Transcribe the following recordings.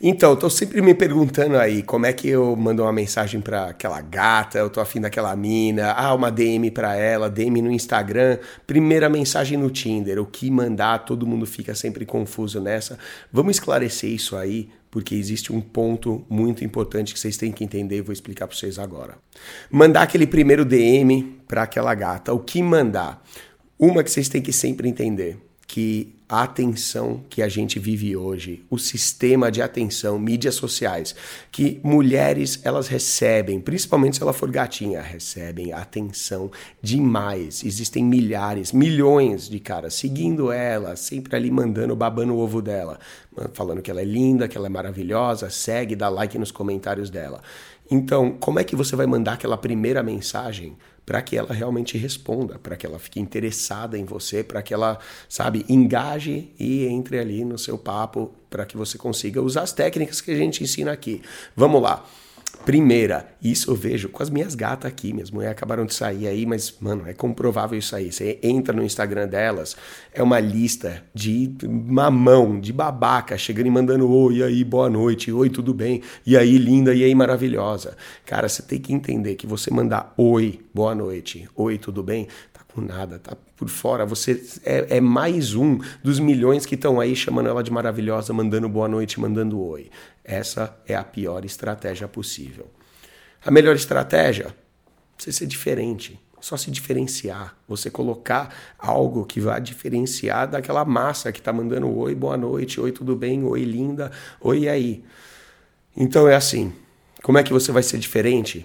Então, tô sempre me perguntando aí como é que eu mando uma mensagem para aquela gata, eu tô afim daquela mina, ah, uma DM para ela, DM no Instagram, primeira mensagem no Tinder, o que mandar, todo mundo fica sempre confuso nessa. Vamos esclarecer isso aí, porque existe um ponto muito importante que vocês têm que entender vou explicar para vocês agora. Mandar aquele primeiro DM para aquela gata, o que mandar? Uma que vocês têm que sempre entender que a atenção que a gente vive hoje, o sistema de atenção, mídias sociais, que mulheres elas recebem, principalmente se ela for gatinha, recebem atenção demais. Existem milhares, milhões de caras seguindo ela, sempre ali mandando, babando o ovo dela, falando que ela é linda, que ela é maravilhosa, segue, dá like nos comentários dela. Então, como é que você vai mandar aquela primeira mensagem para que ela realmente responda, para que ela fique interessada em você, para que ela, sabe, engaje e entre ali no seu papo, para que você consiga usar as técnicas que a gente ensina aqui. Vamos lá. Primeira, isso eu vejo com as minhas gatas aqui, minhas mulheres acabaram de sair aí, mas, mano, é comprovável isso aí. Você entra no Instagram delas, é uma lista de mamão, de babaca, chegando e mandando oi, e aí, boa noite, oi, tudo bem, e aí, linda, e aí, maravilhosa. Cara, você tem que entender que você mandar oi, boa noite, oi, tudo bem, tá nada, tá por fora. Você é, é mais um dos milhões que estão aí chamando ela de maravilhosa, mandando boa noite, mandando oi. Essa é a pior estratégia possível. A melhor estratégia? Você ser diferente. Só se diferenciar. Você colocar algo que vai diferenciar daquela massa que está mandando oi, boa noite, oi, tudo bem, oi, linda, oi, e aí. Então é assim. Como é que você vai ser diferente?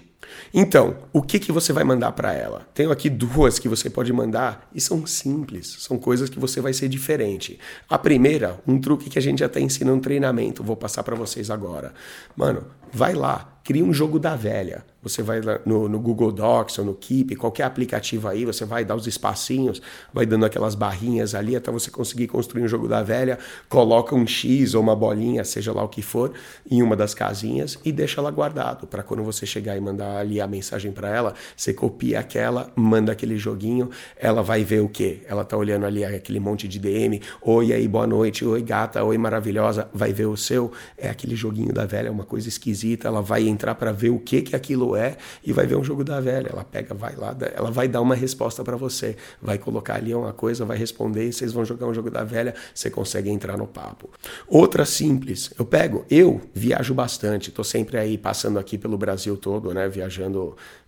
Então, o que, que você vai mandar para ela? Tenho aqui duas que você pode mandar e são simples, são coisas que você vai ser diferente. A primeira, um truque que a gente já está ensinando no treinamento, vou passar para vocês agora. Mano, vai lá, cria um jogo da velha. Você vai no, no, Google Docs ou no Keep, qualquer aplicativo aí, você vai dar os espacinhos, vai dando aquelas barrinhas ali até você conseguir construir um jogo da velha, coloca um X ou uma bolinha, seja lá o que for, em uma das casinhas e deixa ela guardado para quando você chegar e mandar ali a mensagem para ela, você copia aquela, manda aquele joguinho, ela vai ver o quê? Ela tá olhando ali aquele monte de DM, oi aí, boa noite, oi gata, oi maravilhosa, vai ver o seu, é aquele joguinho da velha, uma coisa esquisita, ela vai entrar para ver o que que aquilo é e vai ver um jogo da velha. Ela pega, vai lá, ela vai dar uma resposta para você, vai colocar ali uma coisa, vai responder, e vocês vão jogar um jogo da velha, você consegue entrar no papo. Outra simples, eu pego, eu viajo bastante, tô sempre aí passando aqui pelo Brasil todo, né,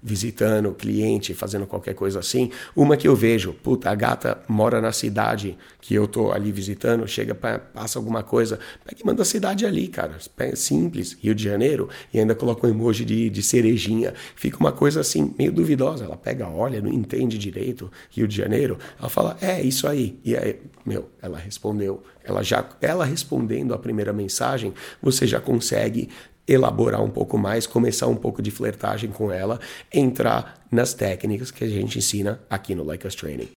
visitando cliente, fazendo qualquer coisa assim. Uma que eu vejo, puta, a gata mora na cidade que eu tô ali visitando, chega, passa alguma coisa, pega e manda a cidade ali, cara, simples, Rio de Janeiro, e ainda coloca um emoji de, de cerejinha fica uma coisa assim, meio duvidosa. Ela pega, olha, não entende direito Rio de Janeiro. Ela fala, é, isso aí. E aí, meu, ela respondeu. Ela já, ela respondendo a primeira mensagem, você já consegue elaborar um pouco mais, começar um pouco de flertagem com ela, entrar nas técnicas que a gente ensina aqui no Like Us Training.